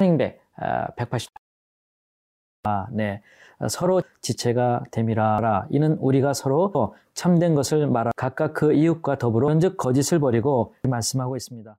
행백 180. 아, 네. 서로 지체가 됨이라 이는 우리가 서로 참된 것을 말하 각각 그 이웃과 더불어 현즉 거짓을 버리고 말씀하고 있습니다.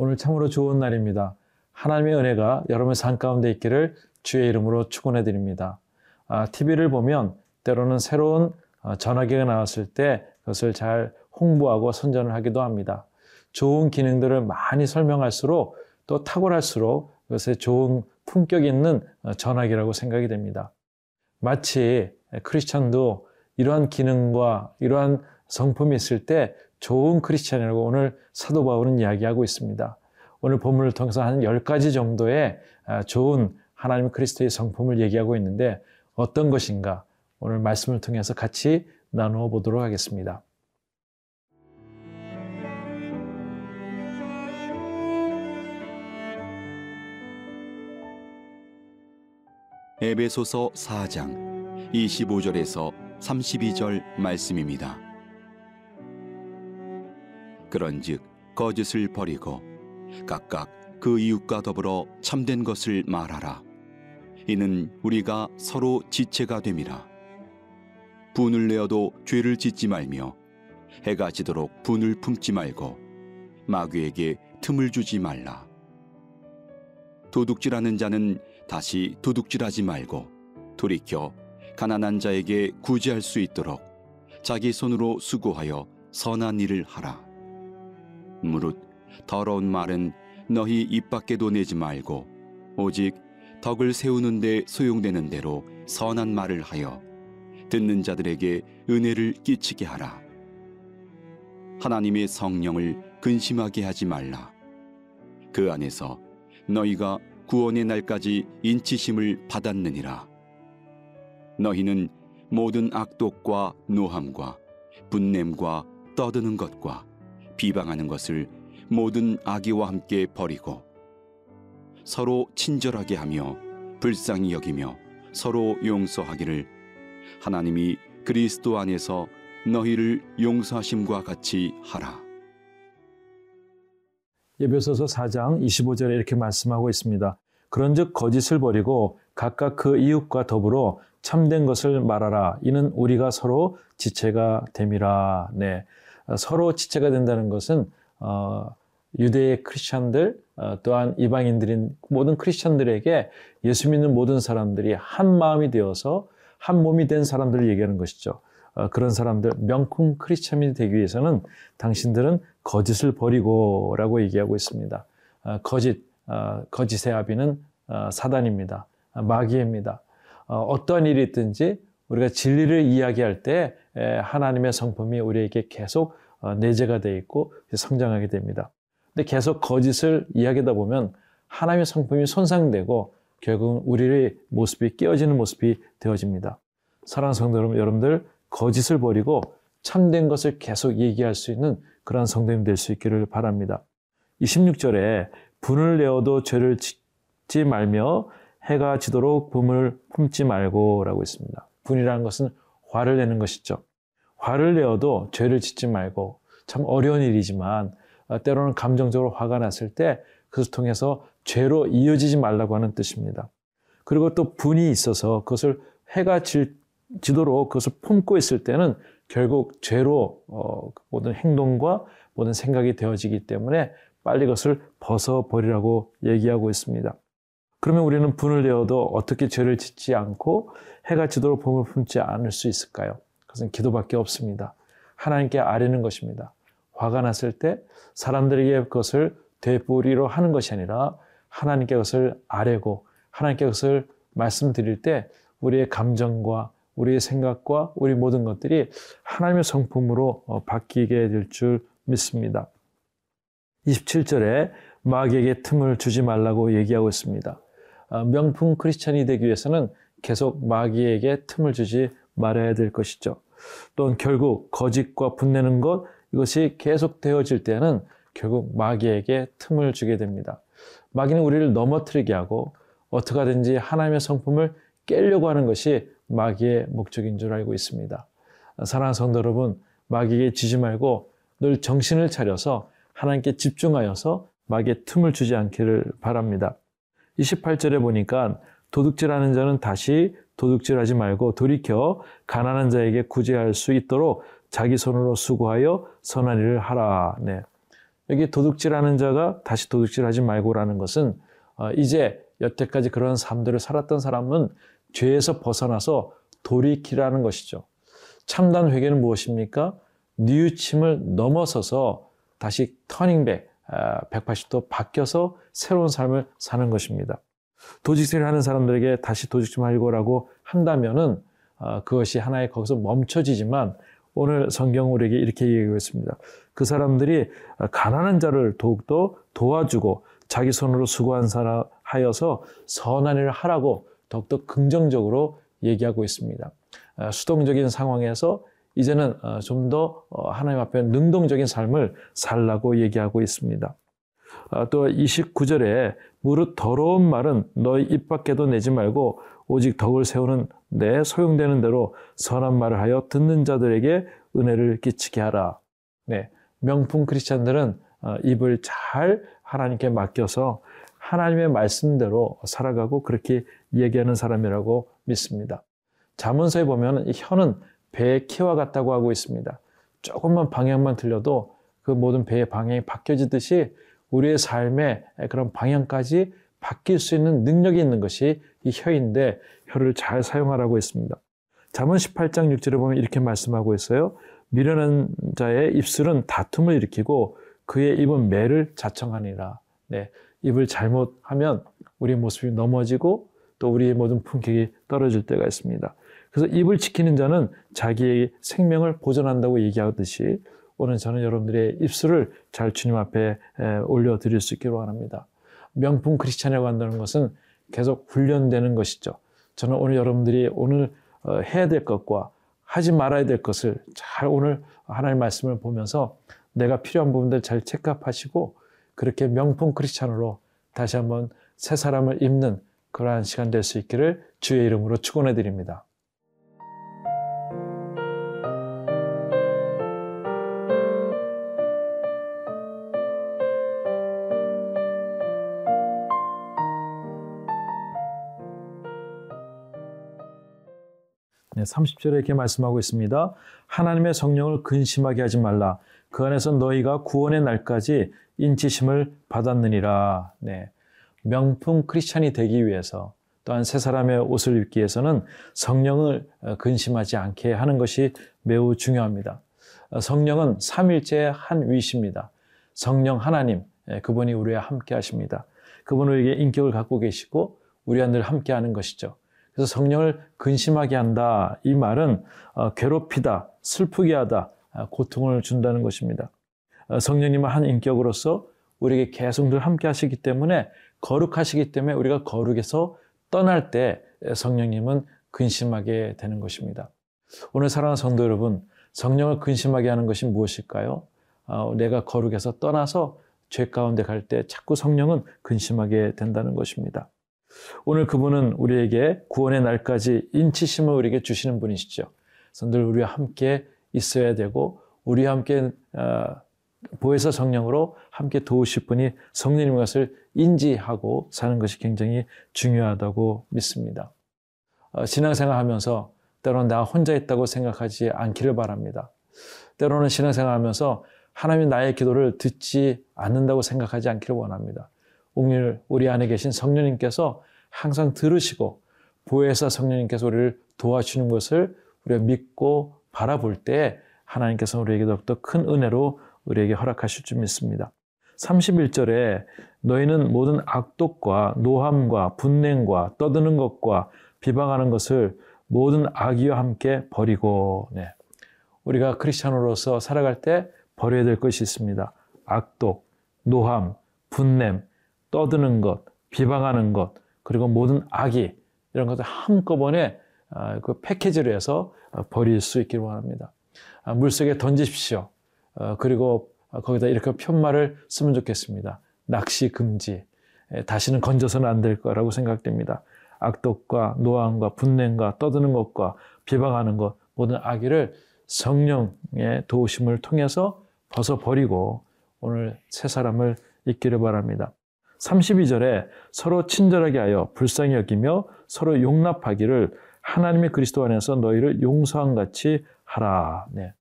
오늘 참으로 좋은 날입니다. 하나님의 은혜가 여러분의 삶 가운데 있기를 주의 이름으로 축원해 드립니다. 아, TV를 보면 때로는 새로운 어, 전화기가 나왔을 때 그것을 잘 홍보하고 선전을 하기도 합니다. 좋은 기능들을 많이 설명할수록 또 탁월할수록 그것에 좋은 품격 있는 어, 전화기라고 생각이 됩니다. 마치 크리스천도 이러한 기능과 이러한 성품이 있을 때 좋은 크리스천이라고 오늘 사도 바울은 이야기하고 있습니다. 오늘 본문을 통해서 한 10가지 정도의 아, 좋은 하나님 그리스도의 성품을 얘기하고 있는데 어떤 것인가 오늘 말씀을 통해서 같이 나누어 보도록 하겠습니다. 에베소서 4장 25절에서 32절 말씀입니다. 그런즉 거짓을 버리고 각각 그 이웃과 더불어 참된 것을 말하라. 이는 우리가 서로 지체가 됨이라. 분을 내어도 죄를 짓지 말며 해가 지도록 분을 품지 말고 마귀에게 틈을 주지 말라. 도둑질하는 자는 다시 도둑질하지 말고 돌이켜 가난한 자에게 구제할 수 있도록 자기 손으로 수고하여 선한 일을 하라. 무릇 더러운 말은 너희 입 밖에도 내지 말고 오직 덕을 세우는데 소용되는 대로 선한 말을 하여 듣는 자들에게 은혜를 끼치게 하라. 하나님의 성령을 근심하게 하지 말라. 그 안에서 너희가 구원의 날까지 인치심을 받았느니라. 너희는 모든 악독과 노함과 분냄과 떠드는 것과 비방하는 것을 모든 악의와 함께 버리고 서로 친절하게 하며 불쌍히 여기며 서로 용서하기를 하나님이 그리스도 안에서 너희를 용서하심과 같이 하라. 예배소서 4장 25절에 이렇게 말씀하고 있습니다. 그런즉 거짓을 버리고 각각 그 이웃과 더불어 참된 것을 말하라. 이는 우리가 서로 지체가 됨이라. 네. 서로 지체가 된다는 것은 어, 유대의 크리스천들 어, 또한 이방인들인 모든 크리스천들에게 예수 믿는 모든 사람들이 한 마음이 되어서 한 몸이 된 사람들을 얘기하는 것이죠. 어, 그런 사람들 명품 크리스천이 되기 위해서는 당신들은 거짓을 버리고라고 얘기하고 있습니다. 어, 거짓 거짓의 아비는 사단입니다. 마귀입니다. 어떠한 일이 있든지 우리가 진리를 이야기할 때 하나님의 성품이 우리에게 계속 내재가 되어 있고 성장하게 됩니다. 근데 계속 거짓을 이야기하다 보면 하나님의 성품이 손상되고 결국은 우리의 모습이 깨어지는 모습이 되어집니다. 사랑하는 성도 여러분, 여러분들 거짓을 버리고 참된 것을 계속 얘기할 수 있는 그러한 성도님 될 수 있기를 바랍니다. 26절에 분을 내어도 죄를 짓지 말며 해가 지도록 붐을 품지 말고 라고 있습니다. 분이라는 것은 화를 내는 것이죠. 화를 내어도 죄를 짓지 말고 참 어려운 일이지만 어, 때로는 감정적으로 화가 났을 때 그것을 통해서 죄로 이어지지 말라고 하는 뜻입니다. 그리고 또 분이 있어서 그것을 해가 질, 지도록 그것을 품고 있을 때는 결국 죄로 어, 모든 행동과 모든 생각이 되어지기 때문에 빨리 그것을 벗어버리라고 얘기하고 있습니다. 그러면 우리는 분을 내어도 어떻게 죄를 짓지 않고 해가 지도록 품을 품지 않을 수 있을까요? 그것은 기도밖에 없습니다. 하나님께 아뢰는 것입니다. 화가 났을 때 사람들에게 그것을 되뿌리로 하는 것이 아니라 하나님께 그것을 아뢰고 하나님께 그것을 말씀드릴 때 우리의 감정과 우리의 생각과 우리 모든 것들이 하나님의 성품으로 어, 바뀌게 될 줄 믿습니다. 27절에 마귀에게 틈을 주지 말라고 얘기하고 있습니다. 어, 명품 크리스천이 되기 위해서는 계속 마귀에게 틈을 주지 말아야 될 것이죠. 또는 결국 거짓과 분내는 것, 이것이 계속 되어질 때는 결국 마귀에게 틈을 주게 됩니다. 마귀는 우리를 넘어뜨리게 하고 어떻게 하든지 하나님의 성품을 깨려고 하는 것이 마귀의 목적인 줄 알고 있습니다. 사랑하는 성도 여러분, 마귀에게 지지 말고 늘 정신을 차려서 하나님께 집중하여서 마귀의 틈을 주지 않기를 바랍니다. 28절에 보니까 도둑질하는 자는 다시 도둑질하지 말고 돌이켜 가난한 자에게 구제할 수 있도록 자기 손으로 수고하여 선한 일을 하라. 네. 여기 도둑질하는 자가 다시 도둑질하지 말고라는 것은 어, 이제 여태까지 그런 삶들을 살았던 사람은 죄에서 벗어나서 돌이키라는 것이죠. 참단 회개는 무엇입니까? 뉘우침을 넘어서서 다시 터닝백 180도 아, 바뀌어서 새로운 삶을 사는 것입니다. 도직질을 하는 사람들에게 다시 도직질 말고라고 한다면은 어, 그것이 하나의 거기서 멈춰지지만 오늘 성경 우리에게 이렇게 얘기하고 있습니다. 그 사람들이 가난한 자를 더욱더 도와주고 자기 손으로 수고한 사람 하여서 선한 일을 하라고 더욱더 긍정적으로 얘기하고 있습니다. 어, 수동적인 상황에서 이제는 어, 좀더 어, 하나님 앞에 능동적인 삶을 살라고 얘기하고 있습니다. 또 29절에 무릇 더러운 말은 너희 입 밖에도 내지 말고 오직 덕을 세우는 내 소용되는 대로 선한 말을 하여 듣는 자들에게 은혜를 끼치게 하라. 네. 명품 크리스찬들은 입을 잘 하나님께 맡겨서 하나님의 말씀대로 살아가고 그렇게 얘기하는 사람이라고 믿습니다. 자문서에 보면 혀는 배의 키와 같다고 하고 있습니다. 조금만 방향만 틀려도 그 모든 배의 방향이 바뀌어지듯이 우리의 삶의 그런 방향까지 바뀔 수 있는 능력이 있는 것이 이 혀인데 혀를 잘 사용하라고 했습니다. 잠언 18장 6절에 보면 이렇게 말씀하고 있어요. 미련한 자의 입술은 다툼을 일으키고 그의 입은 매를 자청하니라. 네, 입을 잘못하면 우리의 모습이 넘어지고 또 우리의 모든 품격이 떨어질 때가 있습니다. 그래서 입을 지키는 자는 자기의 생명을 보존한다고 얘기하듯이 오늘 저는 여러분들의 입술을 잘 주님 앞에 올려드릴 수 있기를 원합니다. 명품 크리스찬이라고 한다는 것은 계속 훈련되는 것이죠. 저는 오늘 여러분들이 오늘 어, 해야 될 것과 하지 말아야 될 것을 잘 오늘 하나님 말씀을 보면서 내가 필요한 부분들 잘 체크하시고 그렇게 명품 크리스찬으로 다시 한번 새 사람을 입는 그러한 시간 될 수 있기를 주의 이름으로 축원해 드립니다. 30절에 이렇게 말씀하고 있습니다. 하나님의 성령을 근심하게 하지 말라. 그 안에서 너희가 구원의 날까지 인치심을 받았느니라. 네. 명품 크리스찬이 되기 위해서 또한 새 사람의 옷을 입기 위해서는 성령을 어, 근심하지 않게 하는 것이 매우 중요합니다. 어, 성령은 삼일체의 한 위시입니다. 성령 하나님, 예, 그분이 우리와 함께 하십니다. 그분은 우리에게 인격을 갖고 계시고 우리와 늘 함께 하는 것이죠. 그래서 성령을 근심하게 한다. 이 말은 어, 괴롭히다, 슬프게 하다, 아, 고통을 준다는 것입니다. 어, 성령님은 한 인격으로서 우리에게 계속 늘 함께 하시기 때문에 거룩하시기 때문에 우리가 거룩에서 떠날 때 성령님은 근심하게 되는 것입니다. 오늘 사랑하는 성도 여러분, 성령을 근심하게 하는 것이 무엇일까요? 어, 내가 거룩에서 떠나서 죄 가운데 갈 때 자꾸 성령은 근심하게 된다는 것입니다. 오늘 그분은 우리에게 구원의 날까지 인치심을 우리에게 주시는 분이시죠. 그래서 늘 우리와 함께 있어야 되고 우리와 함께 어, 보혜사 성령으로 함께 도우실 분이 성령님 것을 인지하고 사는 것이 굉장히 중요하다고 믿습니다. 어, 신앙생활 하면서 때로는 나 혼자 있다고 생각하지 않기를 바랍니다. 때로는 신앙생활 하면서 하나님이 나의 기도를 듣지 않는다고 생각하지 않기를 원합니다. 오늘 우리 안에 계신 성령님께서 항상 들으시고 보혜사 성령님께서 우리를 도와주는 것을 우리가 믿고 바라볼 때 하나님께서 우리에게 더욱더 큰 은혜로 우리에게 허락하실 줄 믿습니다. 31절에 너희는 모든 악독과 노함과 분냉과 떠드는 것과 비방하는 것을 모든 악의와 함께 버리고 네. 우리가 크리스천으로서 살아갈 때 버려야 될 것이 있습니다. 악독, 노함, 분냄, 떠드는 것, 비방하는 것, 그리고 모든 악의 이런 것들 한꺼번에 아, 그 패키지로 해서 버릴 수 있기를 원합니다. 아, 물속에 던지십시오. 어, 그리고 거기다 이렇게 편말을 쓰면 좋겠습니다. 낚시 금지. 다시는 건져서는 안 될 거라고 생각됩니다. 악독과 노함과 분냄과 떠드는 것과 비방하는 것 모든 악의를 성령의 도우심을 통해서 벗어버리고 오늘 새 사람을 잊기를 바랍니다. 32절에 서로 친절하게 하여 불쌍히 여기며 서로 용납하기를 하나님의 그리스도 안에서 너희를 용서한 같이 하라. 네.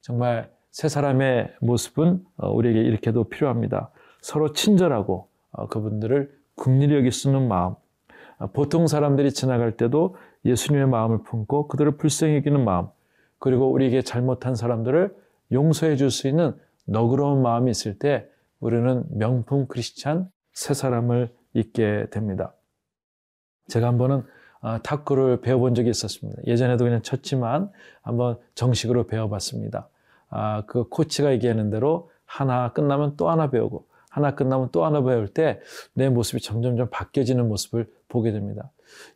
정말 새 사람의 모습은 어, 우리에게 이렇게도 필요합니다. 서로 친절하고 어, 그분들을 국리를 여기 쓰는 마음. 어, 보통 사람들이 지나갈 때도 예수님의 마음을 품고 그들을 불쌍히 여기는 마음. 그리고 우리에게 잘못한 사람들을 용서해 줄 수 있는 너그러운 마음이 있을 때 우리는 명품 크리스찬 새 사람을 잊게 됩니다. 제가 한 번은 탁구를 배워본 적이 있었습니다. 예전에도 그냥 쳤지만 한번 정식으로 배워봤습니다. 아, 그 코치가 얘기하는 대로 하나 끝나면 또 하나 배우고 하나 끝나면 또 하나 배울 때 내 모습이 점점점 바뀌어지는 모습을 보게 됩니다.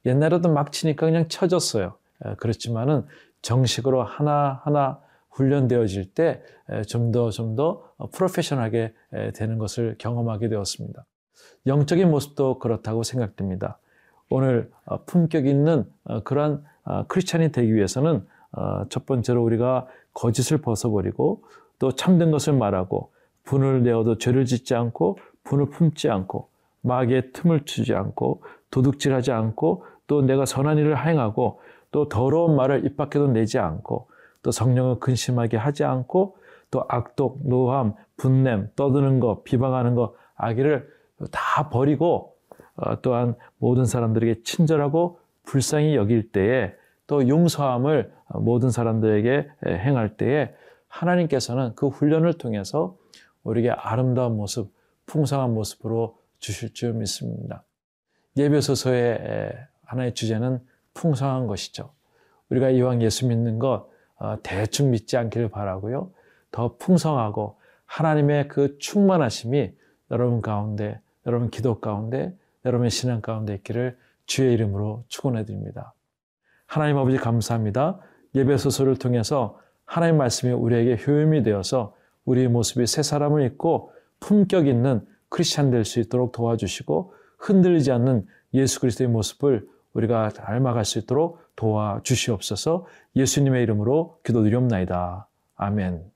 옛날에도 막 치니까 그냥 쳐졌어요. 그렇지만은 정식으로 하나하나 훈련되어질 때 좀 더 좀더 프로페셔널하게 되는 것을 경험하게 되었습니다. 영적인 모습도 그렇다고 생각됩니다. 오늘 어, 품격 있는 어, 그러한 어, 크리스찬이 되기 위해서는 첫 번째로 우리가 거짓을 벗어버리고 또 참된 것을 말하고 분을 내어도 죄를 짓지 않고 분을 품지 않고 마귀의 틈을 주지 않고 도둑질하지 않고 또 내가 선한 일을 행하고 또 더러운 말을 입 밖에도 내지 않고 또 성령을 근심하게 하지 않고 또 악독, 노함, 분냄, 떠드는 것, 비방하는 것, 악의를 다 버리고 어, 또한 모든 사람들에게 친절하고 불쌍히 여길 때에 또 용서함을 모든 사람들에게 행할 때에 하나님께서는 그 훈련을 통해서 우리에게 아름다운 모습, 풍성한 모습으로 주실 줄 믿습니다. 예배소서의 하나의 주제는 풍성한 것이죠. 우리가 이왕 예수 믿는 것 어, 대충 믿지 않기를 바라고요. 더 풍성하고 하나님의 그 충만하심이 여러분 가운데, 여러분 기도 가운데, 여러분의 신앙 가운데 있기를 주의 이름으로 축원해 드립니다. 하나님 아버지 감사합니다. 예배 소설을 통해서 하나님 말씀이 우리에게 효임이 되어서 우리의 모습이 새 사람을 입고 품격 있는 크리스찬 될 수 있도록 도와주시고 흔들리지 않는 예수 그리스도의 모습을 우리가 닮아갈 수 있도록 도와주시옵소서 예수님의 이름으로 기도드리옵나이다. 아멘.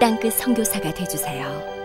땅끝 성교사가 되주세요